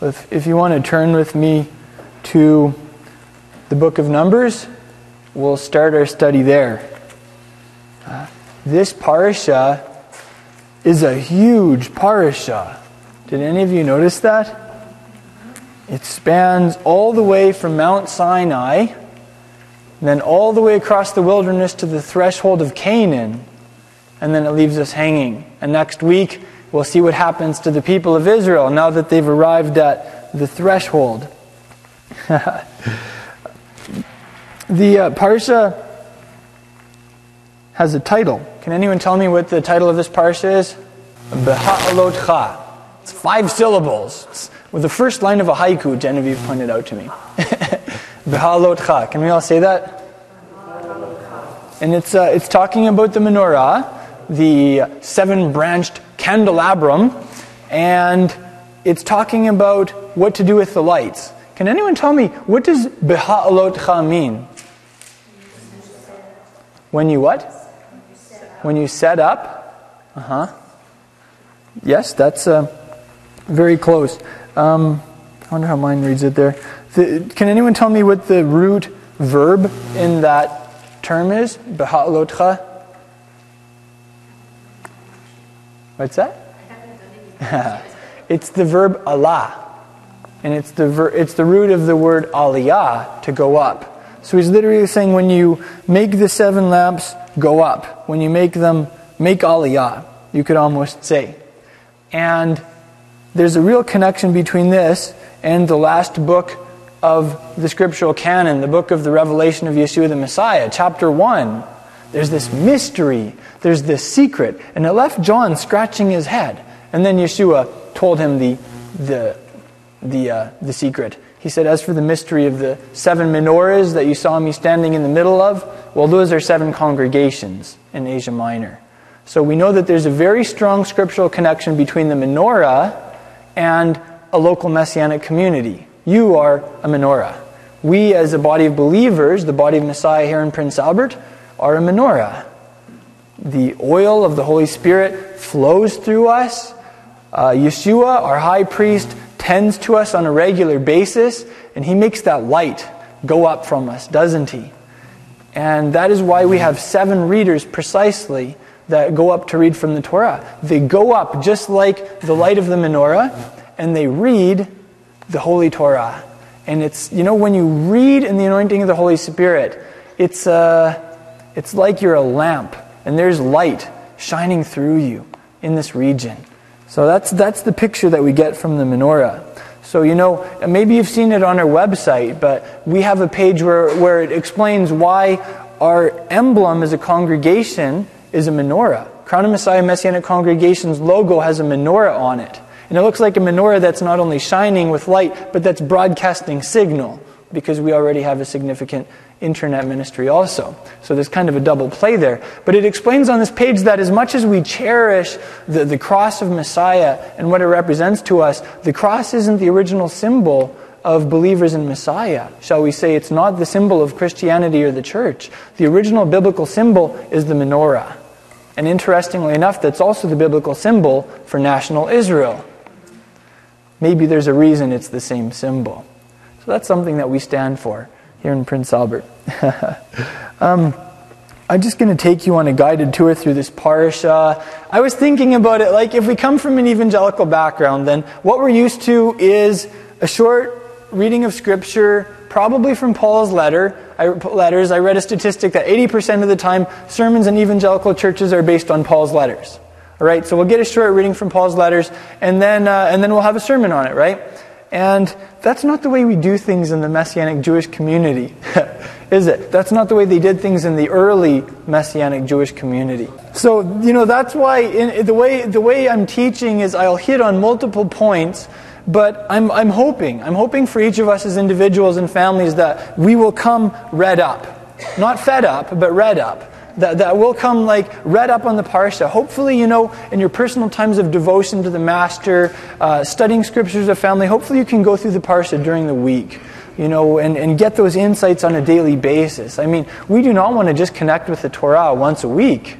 If, if you want to turn with me to the book of Numbers, we'll start our study there. Uh, this parsha is a huge parsha. Did any of you notice that? It spans all the way from Mount Sinai, then all the way across the wilderness to the threshold of Canaan, and then it leaves us hanging. And next week, we'll see what happens to the people of Israel now that they've arrived at the threshold. the uh, Parsha has a title. Can anyone tell me what the title of this Parsha is? Beha'alotcha. It's five syllables. It's with the first line of a haiku, Genevieve pointed out to me. Beha'alotcha. Can we all say that? And it's, uh, it's talking about the menorah, the seven branched candelabrum, and it's talking about what to do with the lights. Can anyone tell me what does beha'alotcha mean? When you what? When you set up. Uh huh. Yes, that's uh, very close. Um, I wonder how mine reads it there. The, can anyone tell me what the root verb in that term is? Beha'alotcha? What's that? it's the verb alah. And it's the, ver- it's the root of the word aliyah, to go up. So he's literally saying when you make the seven lamps, go up. When you make them, make aliyah, you could almost say. And there's a real connection between this and the last book of the scriptural canon, the book of the revelation of Yeshua the Messiah, chapter 1. There's this mystery, there's this secret, and it left John scratching his head. And then Yeshua told him the, the, the, uh, the secret. He said, As for the mystery of the seven menorahs that you saw me standing in the middle of, well, those are seven congregations in Asia Minor. So we know that there's a very strong scriptural connection between the menorah and a local messianic community. You are a menorah. We, as a body of believers, the body of Messiah here in Prince Albert, are a menorah. The oil of the Holy Spirit flows through us. Uh, Yeshua, our high priest, tends to us on a regular basis, and he makes that light go up from us, doesn't he? And that is why we have seven readers precisely that go up to read from the Torah. They go up just like the light of the menorah, and they read the Holy Torah. And it's, you know, when you read in the anointing of the Holy Spirit, it's, uh, it's like you're a lamp and there's light shining through you in this region. So that's, that's the picture that we get from the menorah. So, you know, maybe you've seen it on our website, but we have a page where, where it explains why our emblem as a congregation is a menorah. Crown of Messiah Messianic Congregation's logo has a menorah on it. And it looks like a menorah that's not only shining with light, but that's broadcasting signal because we already have a significant internet ministry also. So there's kind of a double play there. But it explains on this page that as much as we cherish the, the cross of Messiah and what it represents to us, the cross isn't the original symbol of believers in Messiah. Shall we say it's not the symbol of Christianity or the church. The original biblical symbol is the menorah. And interestingly enough, that's also the biblical symbol for national Israel. Maybe there's a reason it's the same symbol. So that's something that we stand for here in Prince Albert. um, I'm just going to take you on a guided tour through this parsha. I was thinking about it like if we come from an evangelical background, then what we're used to is a short reading of scripture, probably from Paul's letter. I, letters. I read a statistic that 80% of the time sermons in evangelical churches are based on Paul's letters. All right, so we'll get a short reading from Paul's letters, and then uh, and then we'll have a sermon on it, right? And that's not the way we do things in the Messianic Jewish community, is it? That's not the way they did things in the early Messianic Jewish community. So, you know, that's why in, the, way, the way I'm teaching is I'll hit on multiple points, but I'm, I'm hoping, I'm hoping for each of us as individuals and families that we will come read up. Not fed up, but read up that, that will come like read up on the Parsha. Hopefully, you know, in your personal times of devotion to the Master, uh, studying scriptures of family, hopefully you can go through the Parsha during the week you know, and, and get those insights on a daily basis. I mean, we do not want to just connect with the Torah once a week.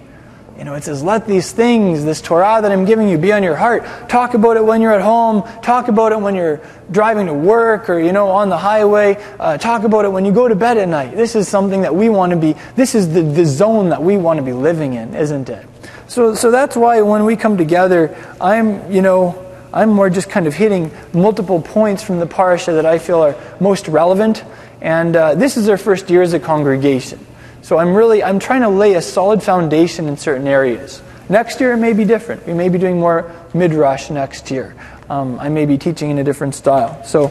You know, it says, let these things, this Torah that I'm giving you, be on your heart. Talk about it when you're at home. Talk about it when you're driving to work or, you know, on the highway. Uh, talk about it when you go to bed at night. This is something that we want to be, this is the, the zone that we want to be living in, isn't it? So, so that's why when we come together, I'm, you know, I'm more just kind of hitting multiple points from the parsha that I feel are most relevant. And uh, this is our first year as a congregation. So I'm really I'm trying to lay a solid foundation in certain areas. Next year it may be different. We may be doing more midrash next year. Um, I may be teaching in a different style. So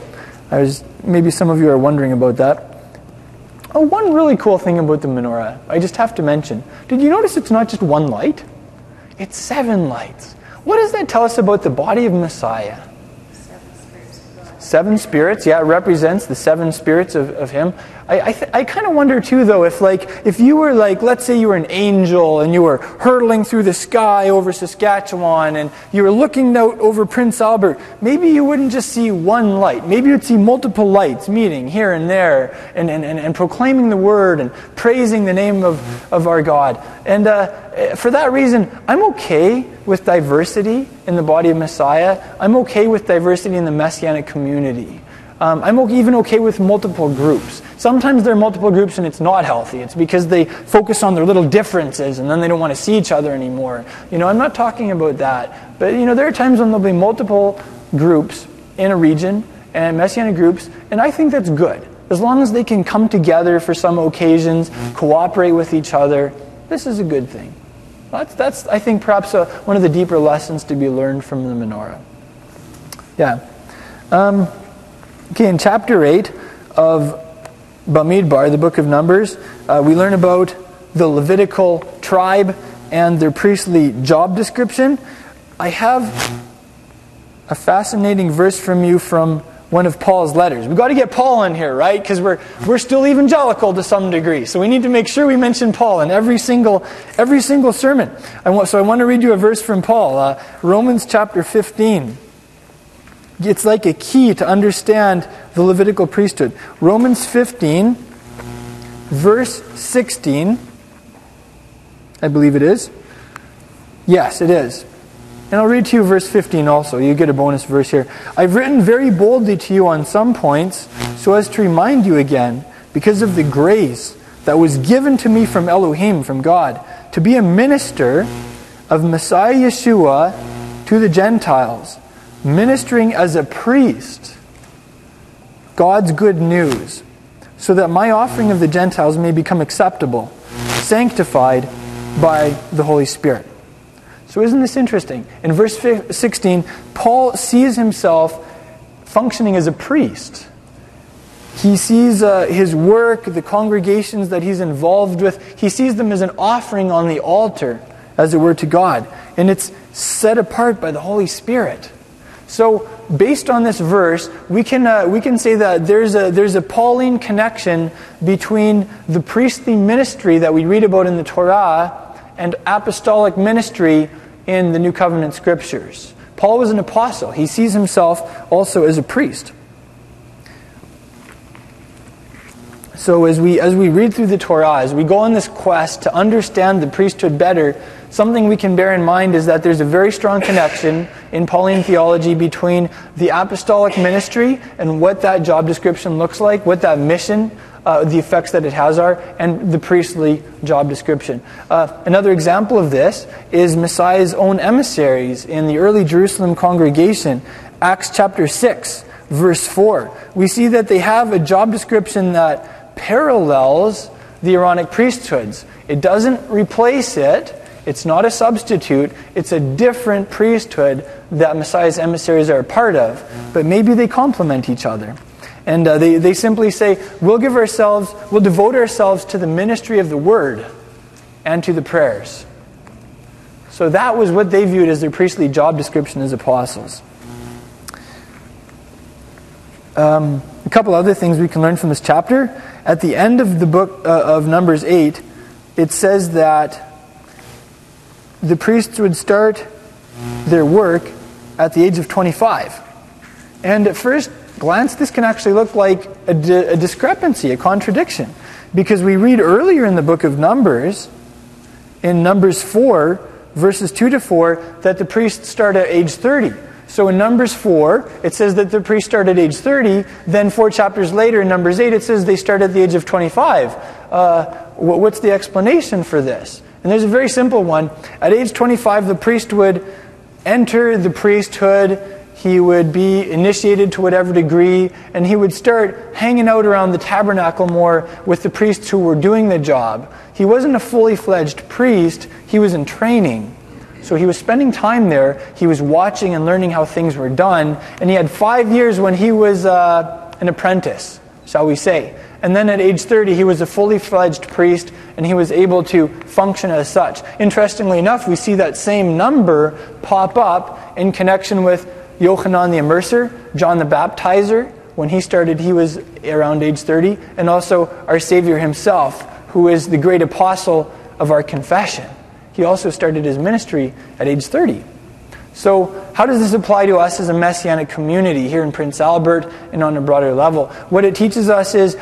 I was maybe some of you are wondering about that. Oh, one really cool thing about the menorah, I just have to mention. Did you notice it's not just one light? It's seven lights. What does that tell us about the body of Messiah? Seven spirits, yeah, it represents the seven spirits of, of Him. I, I, th- I kind of wonder too, though, if like if you were like, let's say you were an angel and you were hurtling through the sky over Saskatchewan and you were looking out over Prince Albert, maybe you wouldn't just see one light. Maybe you'd see multiple lights meeting here and there and, and, and, and proclaiming the word and praising the name of, of our God. And uh, for that reason, I'm okay with diversity in the body of Messiah. I'm okay with diversity in the messianic community. Um, I'm even okay with multiple groups. Sometimes there are multiple groups and it's not healthy. It's because they focus on their little differences and then they don't want to see each other anymore. You know, I'm not talking about that. But, you know, there are times when there'll be multiple groups in a region and messianic groups, and I think that's good. As long as they can come together for some occasions, cooperate with each other, this is a good thing. That's, that's I think, perhaps a, one of the deeper lessons to be learned from the menorah. Yeah. Um, okay, in chapter 8 of Bamidbar, the book of Numbers, uh, we learn about the Levitical tribe and their priestly job description. I have a fascinating verse from you from one of Paul's letters. We've got to get Paul in here, right? Because we're, we're still evangelical to some degree. So we need to make sure we mention Paul in every single, every single sermon. I want, so I want to read you a verse from Paul, uh, Romans chapter 15. It's like a key to understand the Levitical priesthood. Romans 15, verse 16. I believe it is. Yes, it is. And I'll read to you verse 15 also. You get a bonus verse here. I've written very boldly to you on some points so as to remind you again, because of the grace that was given to me from Elohim, from God, to be a minister of Messiah Yeshua to the Gentiles, ministering as a priest God's good news, so that my offering of the Gentiles may become acceptable, sanctified by the Holy Spirit. So, isn't this interesting? In verse 16, Paul sees himself functioning as a priest. He sees uh, his work, the congregations that he's involved with, he sees them as an offering on the altar, as it were, to God. And it's set apart by the Holy Spirit. So, based on this verse, we can, uh, we can say that there's a, there's a Pauline connection between the priestly ministry that we read about in the Torah and apostolic ministry in the New Covenant scriptures. Paul was an apostle. He sees himself also as a priest. So as we as we read through the Torah, as we go on this quest to understand the priesthood better, something we can bear in mind is that there's a very strong connection in Pauline theology between the apostolic ministry and what that job description looks like, what that mission uh, the effects that it has are, and the priestly job description. Uh, another example of this is Messiah's own emissaries in the early Jerusalem congregation, Acts chapter 6, verse 4. We see that they have a job description that parallels the Aaronic priesthoods. It doesn't replace it. It's not a substitute. It's a different priesthood that Messiah's emissaries are a part of, but maybe they complement each other. And uh, they, they simply say, we'll give ourselves, we'll devote ourselves to the ministry of the word and to the prayers. So that was what they viewed as their priestly job description as apostles. Um, a couple other things we can learn from this chapter. At the end of the book uh, of Numbers 8, it says that the priests would start their work at the age of 25. And at first, glance, this can actually look like a, di- a discrepancy, a contradiction. Because we read earlier in the book of Numbers in Numbers 4, verses 2 to 4, that the priests start at age 30. So in Numbers 4, it says that the priests start at age 30. Then four chapters later, in Numbers 8, it says they start at the age of 25. Uh, what's the explanation for this? And there's a very simple one. At age 25, the priest would enter the priesthood he would be initiated to whatever degree, and he would start hanging out around the tabernacle more with the priests who were doing the job. He wasn't a fully fledged priest, he was in training. So he was spending time there, he was watching and learning how things were done, and he had five years when he was uh, an apprentice, shall we say. And then at age 30, he was a fully fledged priest and he was able to function as such. Interestingly enough, we see that same number pop up in connection with Yochanan the Immerser, John the Baptizer, when he started, he was around age 30, and also our Savior himself, who is the great apostle of our confession. He also started his ministry at age 30. So, how does this apply to us as a messianic community here in Prince Albert and on a broader level? What it teaches us is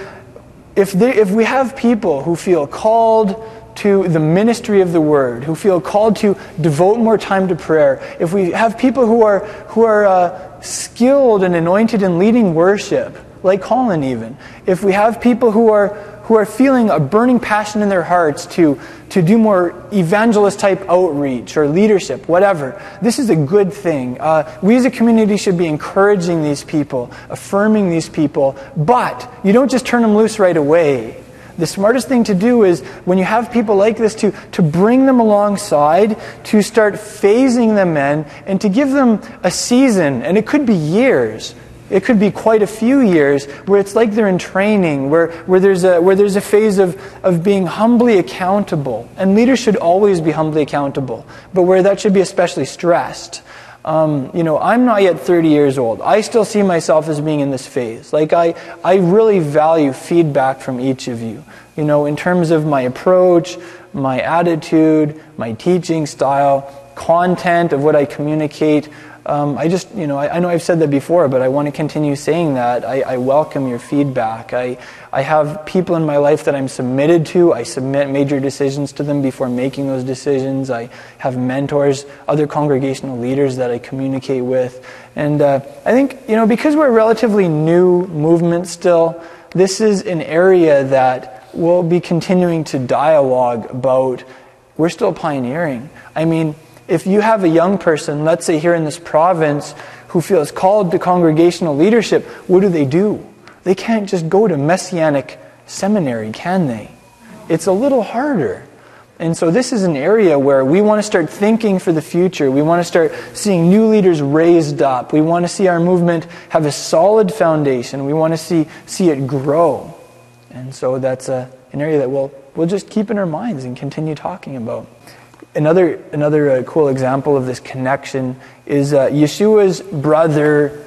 if, they, if we have people who feel called to the ministry of the word, who feel called to devote more time to prayer, if we have people who are, who are uh, skilled and anointed in leading worship, like Colin even, if we have people who are, who are feeling a burning passion in their hearts to, to do more evangelist type outreach or leadership, whatever, this is a good thing. Uh, we as a community should be encouraging these people, affirming these people, but you don't just turn them loose right away. The smartest thing to do is when you have people like this to, to bring them alongside, to start phasing them in, and to give them a season, and it could be years. It could be quite a few years where it's like they're in training, where, where, there's, a, where there's a phase of, of being humbly accountable. And leaders should always be humbly accountable, but where that should be especially stressed. Um, you know, I'm not yet 30 years old. I still see myself as being in this phase. Like, I, I really value feedback from each of you. You know, in terms of my approach, my attitude, my teaching style, content of what I communicate. Um, I just, you know, I, I, know I've said that before, but I want to continue saying that. I, I, welcome your feedback. I, I have people in my life that I'm submitted to. I submit major decisions to them before making those decisions. I have mentors, other congregational leaders that I communicate with. And uh, I think, you know, because we're a relatively new movement still, this is an area that we'll be continuing to dialogue about. We're still pioneering. I mean, if you have a young person, let's say here in this province, who feels called to congregational leadership, what do they do? They can't just go to messianic seminary, can they? It's a little harder. And so, this is an area where we want to start thinking for the future. We want to start seeing new leaders raised up. We want to see our movement have a solid foundation. We want to see, see it grow. And so, that's a, an area that we'll, we'll just keep in our minds and continue talking about. Another, another uh, cool example of this connection is uh, Yeshua's brother,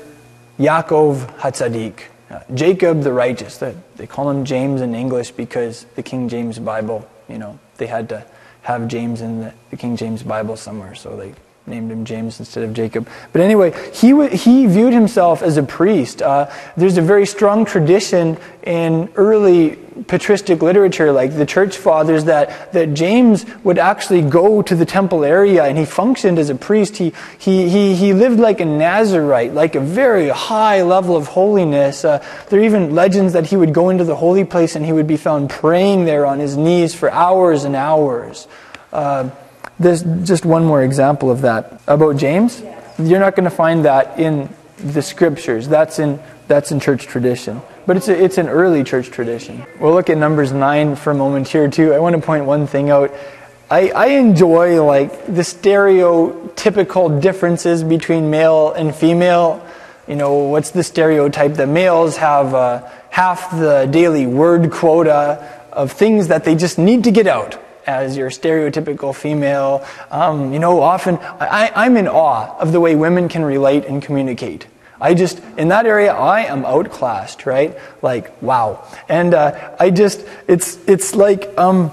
Yaakov Hatzadik. Uh, Jacob the righteous. The, they call him James in English because the King James Bible, you know, they had to have James in the, the King James Bible somewhere, so they named him James instead of Jacob. But anyway, he, he viewed himself as a priest. Uh, there's a very strong tradition in early patristic literature, like the church fathers, that, that James would actually go to the temple area and he functioned as a priest. He, he, he, he lived like a Nazarite, like a very high level of holiness. Uh, there are even legends that he would go into the holy place and he would be found praying there on his knees for hours and hours. Uh, there's just one more example of that. About James, you're not going to find that in the scriptures. That's in, that's in church tradition. But it's, a, it's an early church tradition. We'll look at Numbers 9 for a moment here, too. I want to point one thing out. I, I enjoy like the stereotypical differences between male and female. You know, what's the stereotype that males have uh, half the daily word quota of things that they just need to get out as your stereotypical female. Um, you know, often I, I'm in awe of the way women can relate and communicate. I just, in that area, I am outclassed, right? Like, wow. And uh, I just, it's, it's like, um,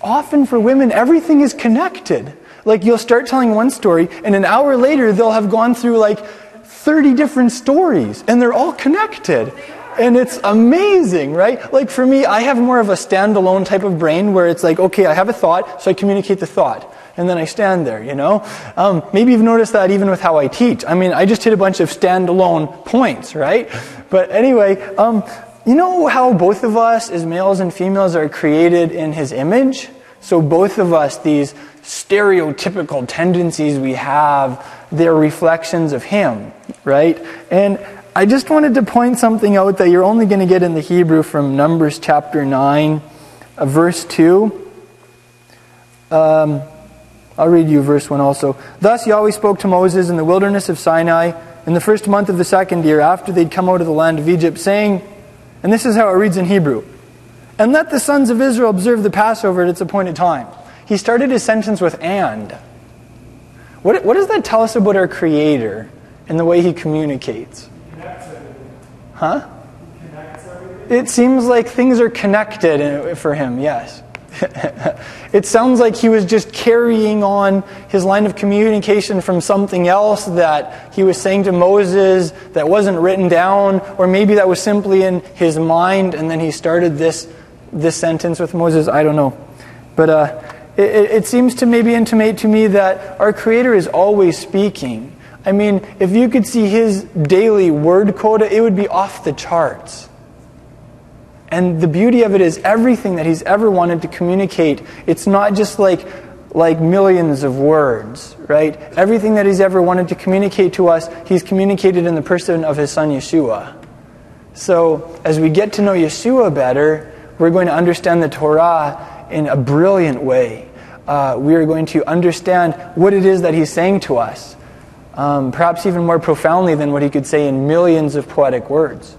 often for women, everything is connected. Like, you'll start telling one story, and an hour later, they'll have gone through like 30 different stories, and they're all connected. And it's amazing, right? Like for me, I have more of a standalone type of brain where it's like, okay, I have a thought, so I communicate the thought. And then I stand there, you know? Um, maybe you've noticed that even with how I teach. I mean, I just hit a bunch of standalone points, right? But anyway, um, you know how both of us, as males and females, are created in His image? So both of us, these stereotypical tendencies we have, they're reflections of Him, right? And I just wanted to point something out that you're only going to get in the Hebrew from Numbers chapter 9, uh, verse 2. Um, I'll read you verse 1 also. Thus Yahweh spoke to Moses in the wilderness of Sinai in the first month of the second year after they'd come out of the land of Egypt, saying, and this is how it reads in Hebrew, and let the sons of Israel observe the Passover at its appointed time. He started his sentence with and. What, what does that tell us about our Creator and the way he communicates? Huh? It seems like things are connected for him, yes. it sounds like he was just carrying on his line of communication from something else that he was saying to Moses that wasn't written down, or maybe that was simply in his mind, and then he started this, this sentence with Moses. I don't know. But uh, it, it seems to maybe intimate to me that our Creator is always speaking. I mean, if you could see his daily word quota, it would be off the charts. And the beauty of it is everything that he's ever wanted to communicate, it's not just like like millions of words, right? Everything that he's ever wanted to communicate to us, he's communicated in the person of his son Yeshua. So, as we get to know Yeshua better, we're going to understand the Torah in a brilliant way. Uh, we are going to understand what it is that he's saying to us um, perhaps even more profoundly than what he could say in millions of poetic words.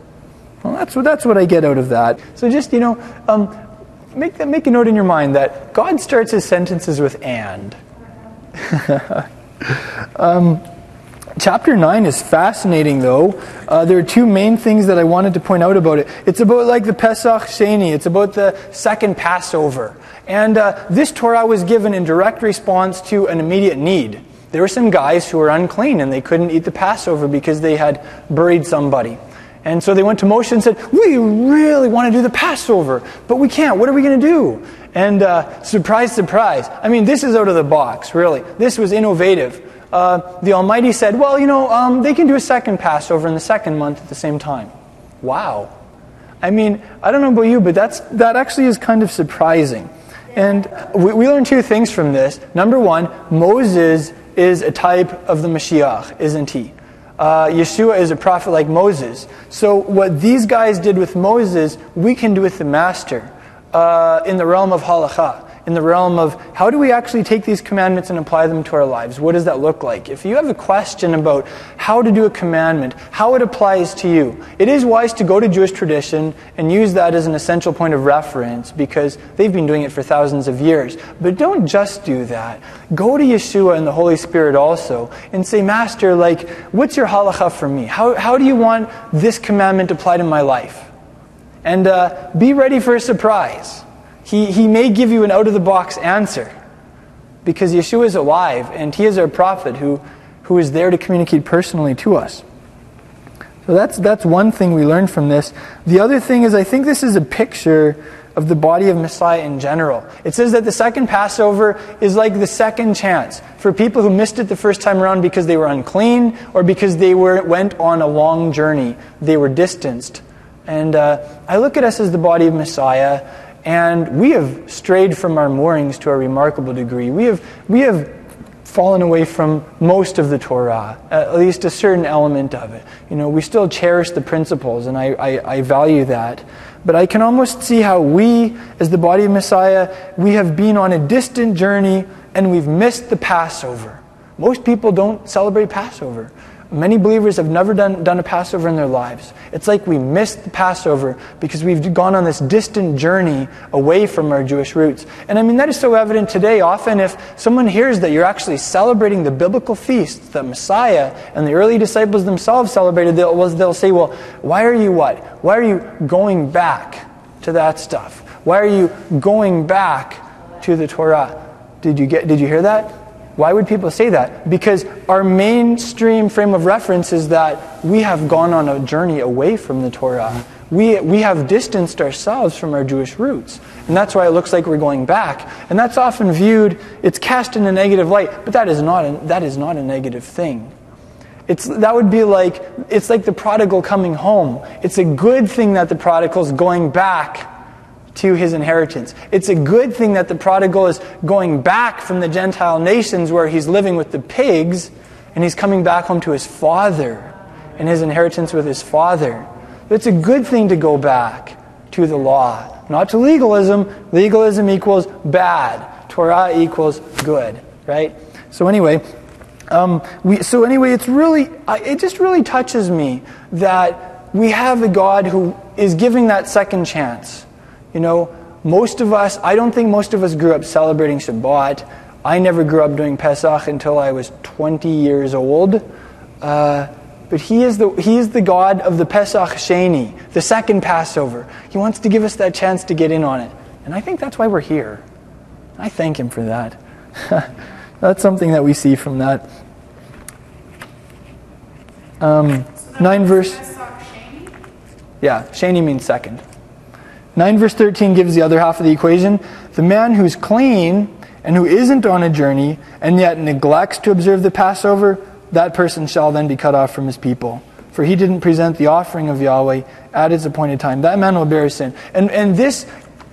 Well, that's what, that's what I get out of that. So just, you know, um, make, make a note in your mind that God starts his sentences with and. um, chapter 9 is fascinating, though. Uh, there are two main things that I wanted to point out about it. It's about like the Pesach Sheni, it's about the second Passover. And uh, this Torah was given in direct response to an immediate need there were some guys who were unclean and they couldn't eat the Passover because they had buried somebody. And so they went to Moshe and said, We really want to do the Passover, but we can't. What are we going to do? And uh, surprise, surprise. I mean, this is out of the box, really. This was innovative. Uh, the Almighty said, Well, you know, um, they can do a second Passover in the second month at the same time. Wow. I mean, I don't know about you, but that's, that actually is kind of surprising. And we, we learn two things from this. Number one, Moses is a type of the Mashiach, isn't he? Uh, Yeshua is a prophet like Moses. So, what these guys did with Moses, we can do with the Master uh, in the realm of halakha in the realm of how do we actually take these commandments and apply them to our lives? What does that look like? If you have a question about how to do a commandment, how it applies to you, it is wise to go to Jewish tradition and use that as an essential point of reference because they've been doing it for thousands of years. But don't just do that. Go to Yeshua and the Holy Spirit also and say, Master, like, what's your halacha for me? How, how do you want this commandment applied in my life? And uh, be ready for a surprise. He, he may give you an out of the box answer because Yeshua is alive and he is our prophet who, who is there to communicate personally to us. So that's, that's one thing we learned from this. The other thing is, I think this is a picture of the body of Messiah in general. It says that the second Passover is like the second chance for people who missed it the first time around because they were unclean or because they were, went on a long journey. They were distanced. And uh, I look at us as the body of Messiah and we have strayed from our moorings to a remarkable degree. We have, we have fallen away from most of the Torah, at least a certain element of it. You know, we still cherish the principles, and I, I, I value that. But I can almost see how we, as the body of Messiah, we have been on a distant journey and we've missed the Passover. Most people don't celebrate Passover. Many believers have never done, done a Passover in their lives. It's like we missed the Passover because we've gone on this distant journey away from our Jewish roots. And I mean, that is so evident today. Often, if someone hears that you're actually celebrating the biblical feast that Messiah and the early disciples themselves celebrated, they'll, they'll say, Well, why are you what? Why are you going back to that stuff? Why are you going back to the Torah? Did you, get, did you hear that? Why would people say that? Because our mainstream frame of reference is that we have gone on a journey away from the Torah. we, we have distanced ourselves from our Jewish roots. And that's why it looks like we're going back. And that's often viewed, it's cast in a negative light, but that is not a, that is not a negative thing. It's, that would be like, it's like the prodigal coming home. It's a good thing that the prodigal is going back to his inheritance. It's a good thing that the prodigal is going back from the Gentile nations where he's living with the pigs and he's coming back home to his father and his inheritance with his father. It's a good thing to go back to the law, not to legalism. Legalism equals bad, Torah equals good, right? So, anyway, um, we, so anyway, it's really, it just really touches me that we have a God who is giving that second chance. You know, most of us, I don't think most of us grew up celebrating Shabbat. I never grew up doing Pesach until I was 20 years old. Uh, but he is, the, he is the God of the Pesach Sheni, the second Passover. He wants to give us that chance to get in on it. And I think that's why we're here. I thank him for that. That's something that we see from that. Um, so 9 verse. Yeah, Sheni means second. 9 verse 13 gives the other half of the equation. The man who's clean and who isn't on a journey and yet neglects to observe the Passover, that person shall then be cut off from his people. For he didn't present the offering of Yahweh at its appointed time. That man will bear sin. And, and this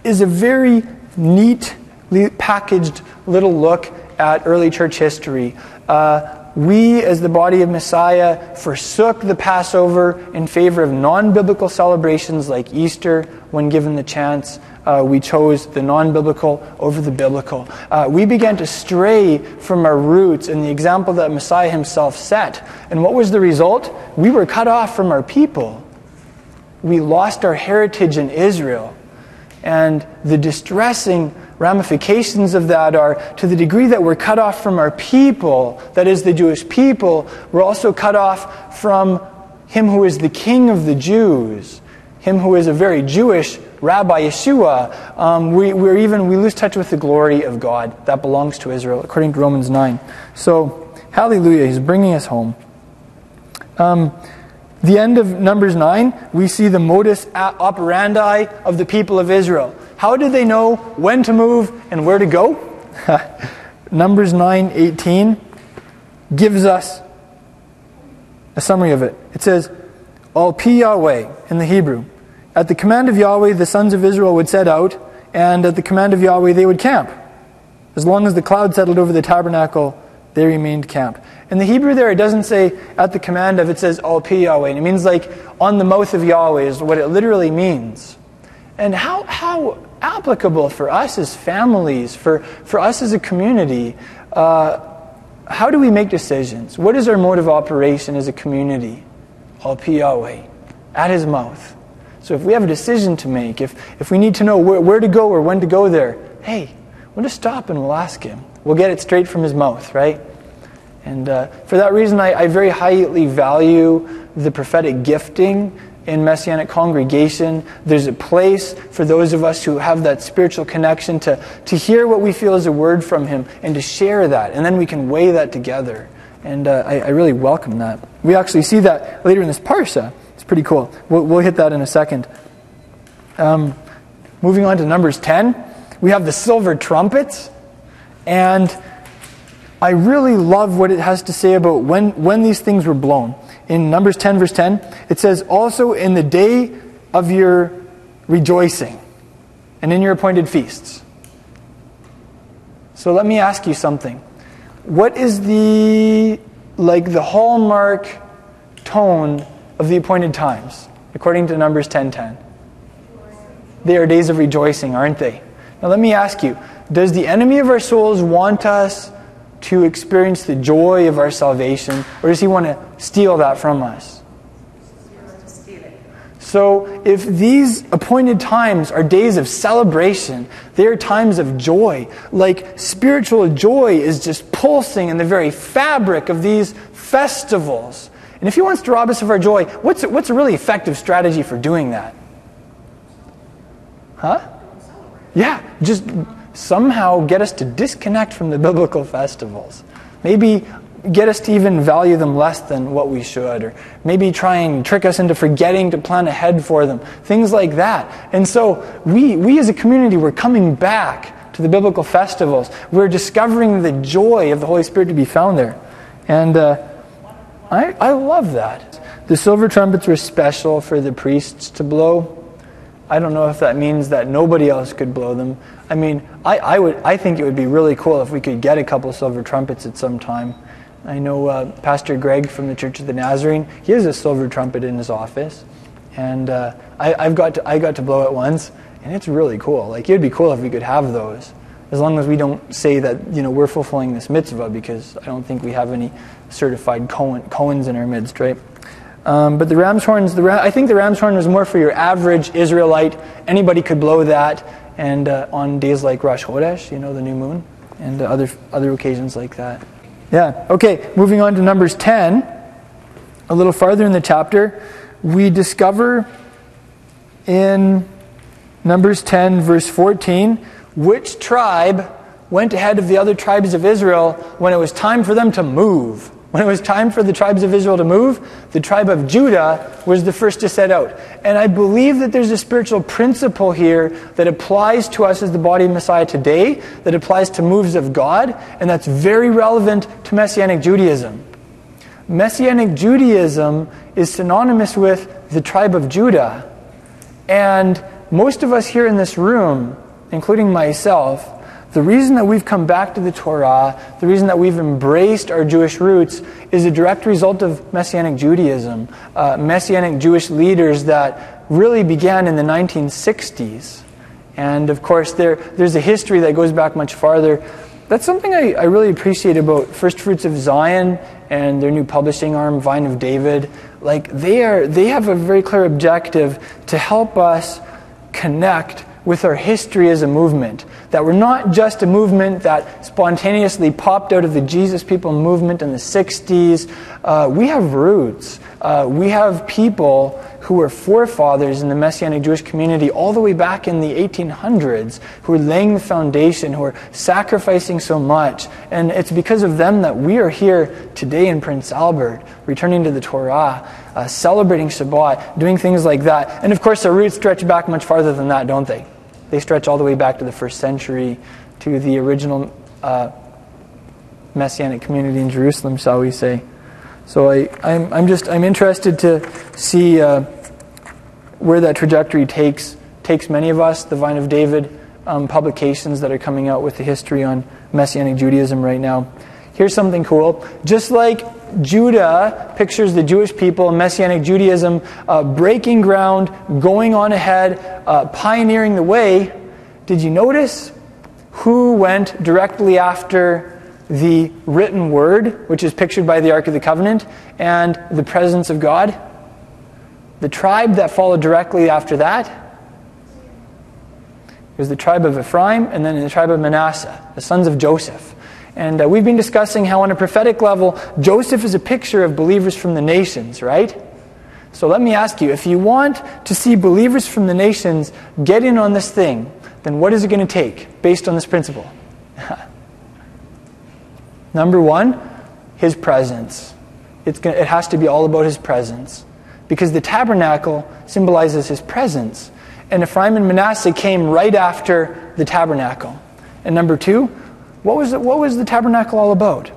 is a very neatly packaged little look at early church history. Uh, we, as the body of Messiah, forsook the Passover in favor of non biblical celebrations like Easter when given the chance. Uh, we chose the non biblical over the biblical. Uh, we began to stray from our roots and the example that Messiah himself set. And what was the result? We were cut off from our people. We lost our heritage in Israel. And the distressing ramifications of that are to the degree that we're cut off from our people, that is, the Jewish people, we're also cut off from him who is the king of the Jews, him who is a very Jewish Rabbi Yeshua. Um, we, we're even, we lose touch with the glory of God that belongs to Israel, according to Romans 9. So, hallelujah, he's bringing us home. Um, the end of Numbers 9, we see the modus operandi of the people of Israel. How did they know when to move and where to go? Numbers 9:18 gives us a summary of it. It says, Al pi Yahweh in the Hebrew. At the command of Yahweh, the sons of Israel would set out, and at the command of Yahweh, they would camp. As long as the cloud settled over the tabernacle, they remained camp. In the Hebrew there, it doesn't say at the command of, it says al pi Yahweh. And it means like on the mouth of Yahweh is what it literally means. And how, how applicable for us as families, for, for us as a community. Uh, how do we make decisions? What is our mode of operation as a community? Al Yahweh, at his mouth. So if we have a decision to make, if, if we need to know where, where to go or when to go there, hey, we'll just stop and we'll ask him. We'll get it straight from his mouth, right? And uh, for that reason, I, I very highly value the prophetic gifting in Messianic congregation. There's a place for those of us who have that spiritual connection to, to hear what we feel is a word from Him and to share that. And then we can weigh that together. And uh, I, I, really welcome that. We actually see that later in this parsha. It's pretty cool. We'll, we'll hit that in a second. Um, moving on to Numbers 10, we have the silver trumpets. And I really love what it has to say about when, when these things were blown in Numbers 10, verse 10, it says, Also in the day of your rejoicing and in your appointed feasts. So let me ask you something. What is the like the hallmark tone of the appointed times, according to Numbers 10:10? They are days of rejoicing, aren't they? Now let me ask you, does the enemy of our souls want us to experience the joy of our salvation, or does he want to steal that from us? So, if these appointed times are days of celebration, they are times of joy. Like spiritual joy is just pulsing in the very fabric of these festivals. And if he wants to rob us of our joy, what's what's a really effective strategy for doing that? Huh? Yeah, just somehow get us to disconnect from the biblical festivals. Maybe get us to even value them less than what we should, or maybe try and trick us into forgetting to plan ahead for them, things like that. And so we, we as a community, we're coming back to the biblical festivals. We're discovering the joy of the Holy Spirit to be found there. And uh, I, I love that. The silver trumpets were special for the priests to blow. I don't know if that means that nobody else could blow them. I mean, I, I, would, I think it would be really cool if we could get a couple silver trumpets at some time. I know uh, Pastor Greg from the Church of the Nazarene, he has a silver trumpet in his office. And uh, I, I've got to, I got to blow it once, and it's really cool. Like, it would be cool if we could have those, as long as we don't say that, you know, we're fulfilling this mitzvah, because I don't think we have any certified Cohen, Cohens in our midst, right? Um, but the ram's horns, the I think the ram's horn was more for your average Israelite. Anybody could blow that, and uh, on days like Rosh Chodesh, you know, the new moon, and uh, other other occasions like that. Yeah. Okay. Moving on to Numbers ten. A little farther in the chapter, we discover in Numbers ten, verse fourteen, which tribe went ahead of the other tribes of Israel when it was time for them to move. When it was time for the tribes of Israel to move, the tribe of Judah was the first to set out. And I believe that there's a spiritual principle here that applies to us as the body of Messiah today, that applies to moves of God, and that's very relevant to Messianic Judaism. Messianic Judaism is synonymous with the tribe of Judah. And most of us here in this room, including myself, the reason that we've come back to the Torah, the reason that we've embraced our Jewish roots, is a direct result of Messianic Judaism, uh, Messianic Jewish leaders that really began in the 1960s. And of course, there, there's a history that goes back much farther. That's something I, I really appreciate about First Fruits of Zion and their new publishing arm, Vine of David. Like, they, are, they have a very clear objective to help us connect with our history as a movement. That we're not just a movement that spontaneously popped out of the Jesus People movement in the 60s. Uh, we have roots. Uh, we have people who were forefathers in the Messianic Jewish community all the way back in the 1800s who are laying the foundation, who are sacrificing so much. And it's because of them that we are here today in Prince Albert, returning to the Torah, uh, celebrating Shabbat, doing things like that. And of course, our roots stretch back much farther than that, don't they? They stretch all the way back to the first century, to the original uh, Messianic community in Jerusalem, shall we say. So I, I'm, I'm just I'm interested to see uh, where that trajectory takes takes many of us. The Vine of David um, publications that are coming out with the history on Messianic Judaism right now. Here's something cool. Just like Judah pictures the Jewish people, Messianic Judaism, uh, breaking ground, going on ahead, uh, pioneering the way. Did you notice who went directly after the written word, which is pictured by the Ark of the Covenant, and the presence of God? The tribe that followed directly after that was the tribe of Ephraim and then the tribe of Manasseh, the sons of Joseph. And uh, we've been discussing how, on a prophetic level, Joseph is a picture of believers from the nations, right? So let me ask you if you want to see believers from the nations get in on this thing, then what is it going to take based on this principle? Number one, his presence. Going it has to be all about his presence. Because the tabernacle symbolizes his presence. And Ephraim and Manasseh came right after the tabernacle. And number two, what was, it, what was the tabernacle all about?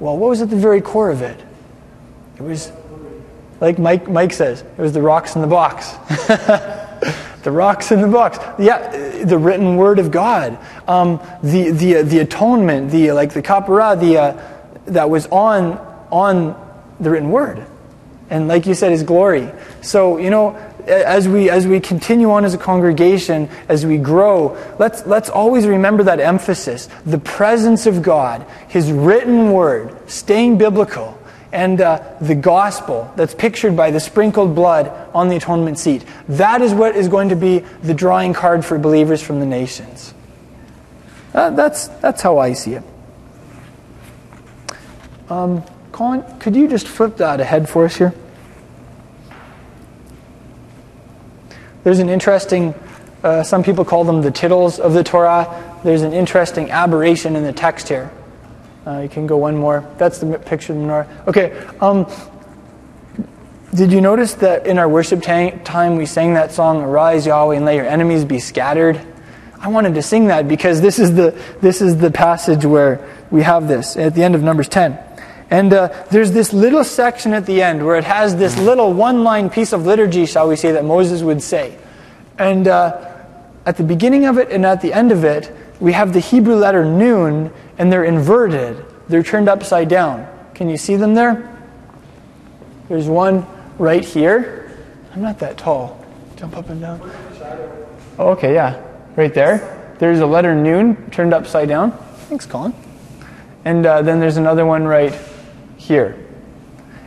Well, what was at the very core of it? It was, like Mike, Mike says, it was the rocks in the box. the rocks in the box. Yeah, the written word of God. Um, the, the, the atonement, the, like the kapara, the, uh, that was on, on the written word. And like you said, his glory. So, you know, as we, as we continue on as a congregation, as we grow, let's, let's always remember that emphasis the presence of God, His written word, staying biblical, and uh, the gospel that's pictured by the sprinkled blood on the atonement seat. That is what is going to be the drawing card for believers from the nations. Uh, that's, that's how I see it. Um, Colin, could you just flip that ahead for us here? There's an interesting, uh, some people call them the tittles of the Torah. There's an interesting aberration in the text here. Uh, you can go one more. That's the picture of the menorah. Okay. Um, did you notice that in our worship time we sang that song, Arise, Yahweh, and let your enemies be scattered? I wanted to sing that because this is the, this is the passage where we have this at the end of Numbers 10. And uh, there's this little section at the end where it has this little one line piece of liturgy, shall we say, that Moses would say. And uh, at the beginning of it and at the end of it, we have the Hebrew letter nun, and they're inverted. They're turned upside down. Can you see them there? There's one right here. I'm not that tall. Jump up and down. Oh, okay, yeah. Right there. There's a letter nun turned upside down. Thanks, Colin. And uh, then there's another one right here.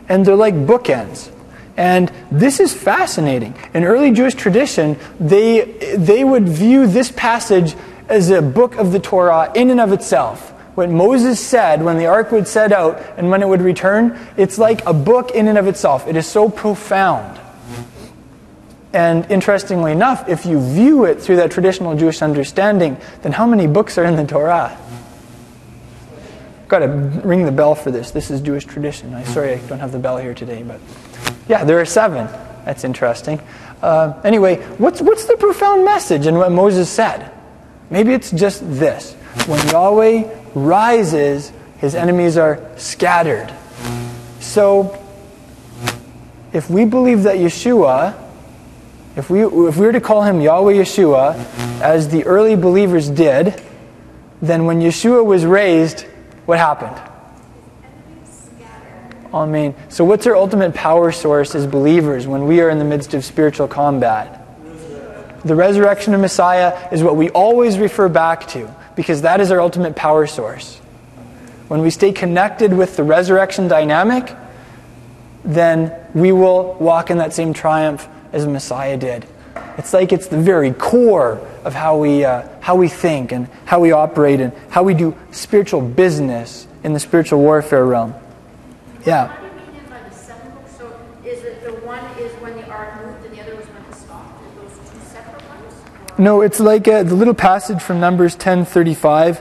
And they're like bookends. And this is fascinating. In early Jewish tradition, they, they would view this passage as a book of the Torah in and of itself. What Moses said when the ark would set out and when it would return, it's like a book in and of itself. It is so profound. And interestingly enough, if you view it through that traditional Jewish understanding, then how many books are in the Torah? Got to ring the bell for this. This is Jewish tradition. I'm sorry I don't have the bell here today, but yeah, there are seven. That's interesting. Uh, anyway, what's, what's the profound message in what Moses said? Maybe it's just this. When Yahweh rises, his enemies are scattered. So, if we believe that Yeshua, if we, if we were to call him Yahweh Yeshua, as the early believers did, then when Yeshua was raised, what happened? Amen. So, what's our ultimate power source as believers when we are in the midst of spiritual combat? The resurrection of Messiah is what we always refer back to because that is our ultimate power source. When we stay connected with the resurrection dynamic, then we will walk in that same triumph as Messiah did. It's like it's the very core of how we, uh, how we think and how we operate and how we do spiritual business in the spiritual warfare realm. Yeah. No, it's like uh, the little passage from Numbers 10:35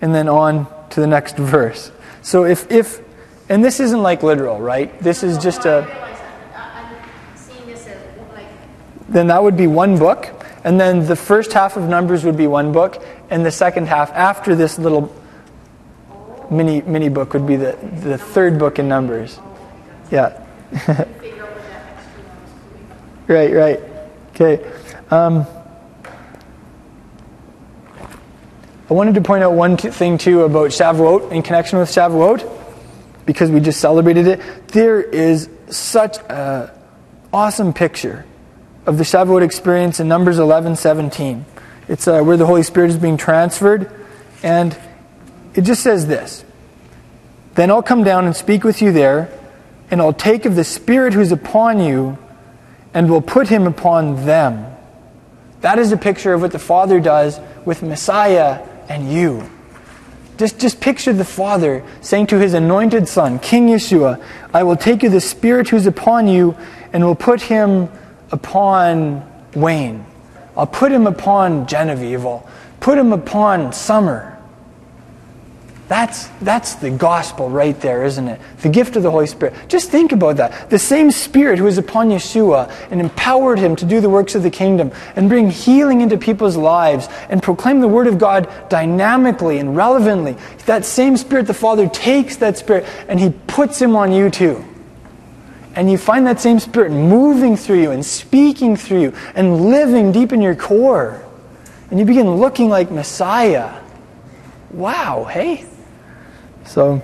and then on to the next verse. So if if and this isn't like literal, right? This is just a then that would be one book, and then the first half of Numbers would be one book, and the second half after this little mini mini book would be the the third book in Numbers. Yeah. right, right. Okay. Um, I wanted to point out one thing too about Shavuot in connection with Shavuot, because we just celebrated it. There is such an awesome picture of the Shavuot experience in Numbers 11 17. It's uh, where the Holy Spirit is being transferred, and it just says this Then I'll come down and speak with you there, and I'll take of the Spirit who's upon you, and will put him upon them. That is a picture of what the Father does with Messiah and you. Just, just picture the Father saying to his anointed Son, King Yeshua, I will take you the Spirit who's upon you and will put him upon Wayne. I'll put him upon Genevieve. I'll put him upon Summer. That's, that's the gospel right there, isn't it? The gift of the Holy Spirit. Just think about that. The same Spirit who was upon Yeshua and empowered him to do the works of the kingdom and bring healing into people's lives and proclaim the Word of God dynamically and relevantly. That same Spirit, the Father takes that Spirit and He puts Him on you too. And you find that same Spirit moving through you and speaking through you and living deep in your core. And you begin looking like Messiah. Wow, hey? So,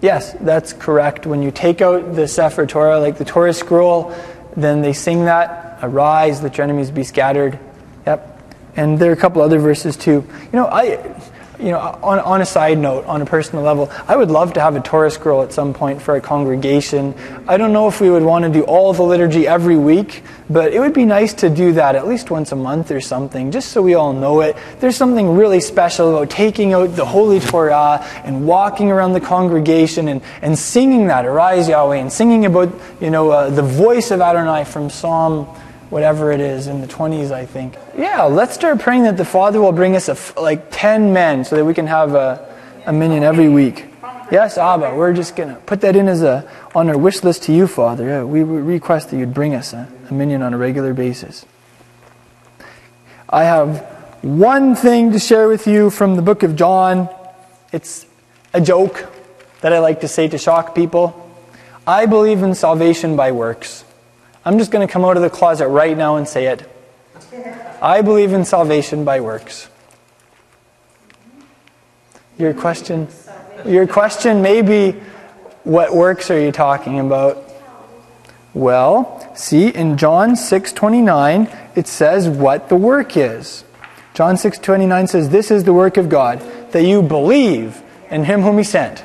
yes, that's correct. When you take out the Sefer Torah, like the Torah scroll, then they sing that, arise, let your enemies be scattered. Yep. And there are a couple other verses too. You know, I you know, on, on a side note, on a personal level, I would love to have a Torah scroll at some point for a congregation. I don't know if we would want to do all the liturgy every week, but it would be nice to do that at least once a month or something, just so we all know it. There's something really special about taking out the Holy Torah and walking around the congregation and, and singing that, Arise Yahweh, and singing about, you know, uh, the voice of Adonai from Psalm whatever it is in the 20s, I think. Yeah, let's start praying that the Father will bring us like 10 men so that we can have a, a minyan every week. Yes, Abba, we're just to put that in as a on our wish list to you, Father. Yeah, we request that you'd bring us a, a minyan on a regular basis. I have one thing to share with you from the book of John. It's a joke that I like to say to shock people. I believe in salvation by works. I'm just going to come out of the closet right now and say it. I believe in salvation by works. Your question your question may be, what works are you talking about? Well, see in John 6:29 it says what the work is. John 6:29 says this is the work of God that you believe in him whom he sent.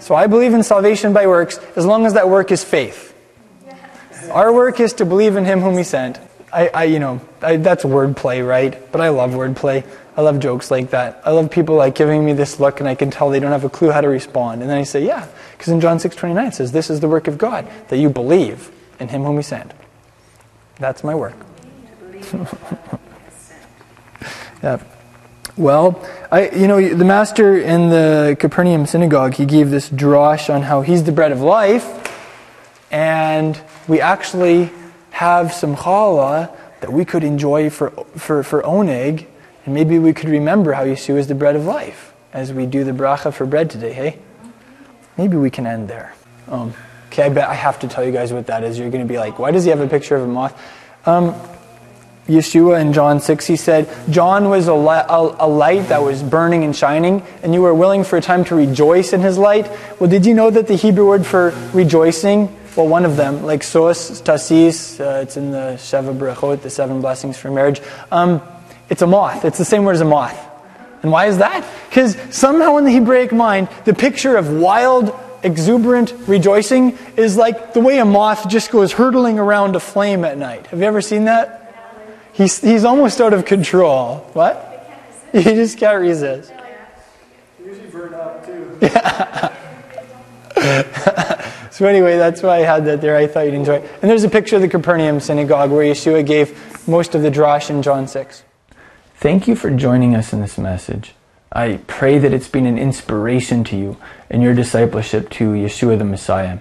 So I believe in salvation by works as long as that work is faith. Our work is to believe in him whom he sent. I, I you know, I, that's wordplay, right? But I love wordplay. I love jokes like that. I love people like giving me this look and I can tell they don't have a clue how to respond. And then I say, yeah, because in John 6:29 it says, "This is the work of God, that you believe in him whom he sent." That's my work. yeah. Well, I, you know, the master in the Capernaum synagogue, he gave this drosh on how he's the bread of life, and we actually have some challah that we could enjoy for, for, for oneg and maybe we could remember how Yeshua is the bread of life as we do the bracha for bread today, hey? Maybe we can end there. Um, okay, I bet I have to tell you guys what that is. You're going to be like, why does he have a picture of a moth? Um, Yeshua in John 6, he said, John was a, li- a, a, light that was burning and shining, and you were willing for a time to rejoice in his light. Well, did you know that the Hebrew word for rejoicing, well, one of them, like sos, tasis, uh, it's in the Sheva Brachot, the seven blessings for marriage, um, it's a moth. It's the same word as a moth. And why is that? Because somehow in the Hebraic mind, the picture of wild, exuberant rejoicing is like the way a moth just goes hurtling around a flame at night. Have you ever seen that? He's, he's almost out of control. What? He just can't resist. Usually burn up too. Yeah. so anyway, that's why I had that there. I thought you'd enjoy it. And there's a picture of the Capernaum synagogue where Yeshua gave most of the drash in John 6. Thank you for joining us in this message. I pray that it's been an inspiration to you in your discipleship to Yeshua the Messiah.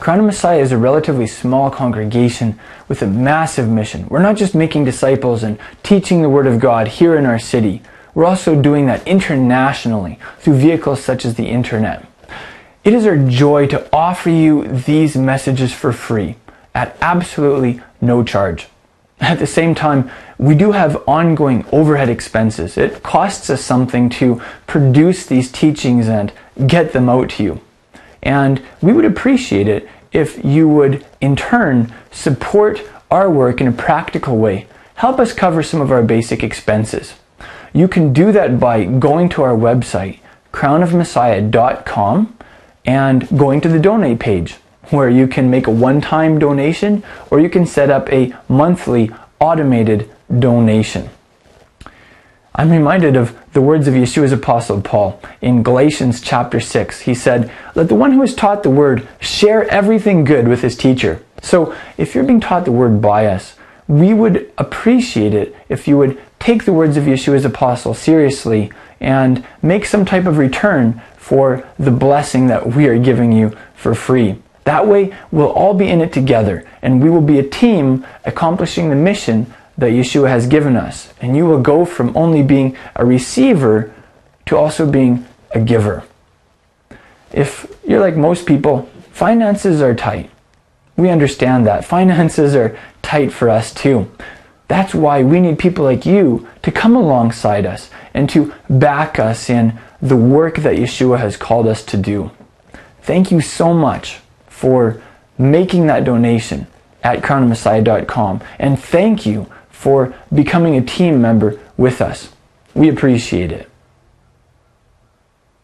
Crown of Messiah is a relatively small congregation with a massive mission. We're not just making disciples and teaching the Word of God here in our city. We're also doing that internationally through vehicles such as the internet. It is our joy to offer you these messages for free at absolutely no charge. At the same time, we do have ongoing overhead expenses. It costs us something to produce these teachings and get them out to you. And we would appreciate it if you would, in turn, support our work in a practical way. Help us cover some of our basic expenses. You can do that by going to our website, crownofmessiah.com, and going to the donate page where you can make a one time donation or you can set up a monthly automated donation. I'm reminded of the words of Yeshua's apostle Paul in Galatians chapter 6. He said, Let the one who is taught the word share everything good with his teacher. So if you're being taught the word by us, we would appreciate it if you would take the words of Yeshua's apostle seriously and make some type of return for the blessing that we are giving you for free. That way, we'll all be in it together, and we will be a team accomplishing the mission that Yeshua has given us. And you will go from only being a receiver to also being a giver. If you're like most people, finances are tight. We understand that. Finances are tight for us too. That's why we need people like you to come alongside us and to back us in the work that Yeshua has called us to do. Thank you so much for making that donation at crownofmessiah.com. And thank you for becoming a team member with us. We appreciate it.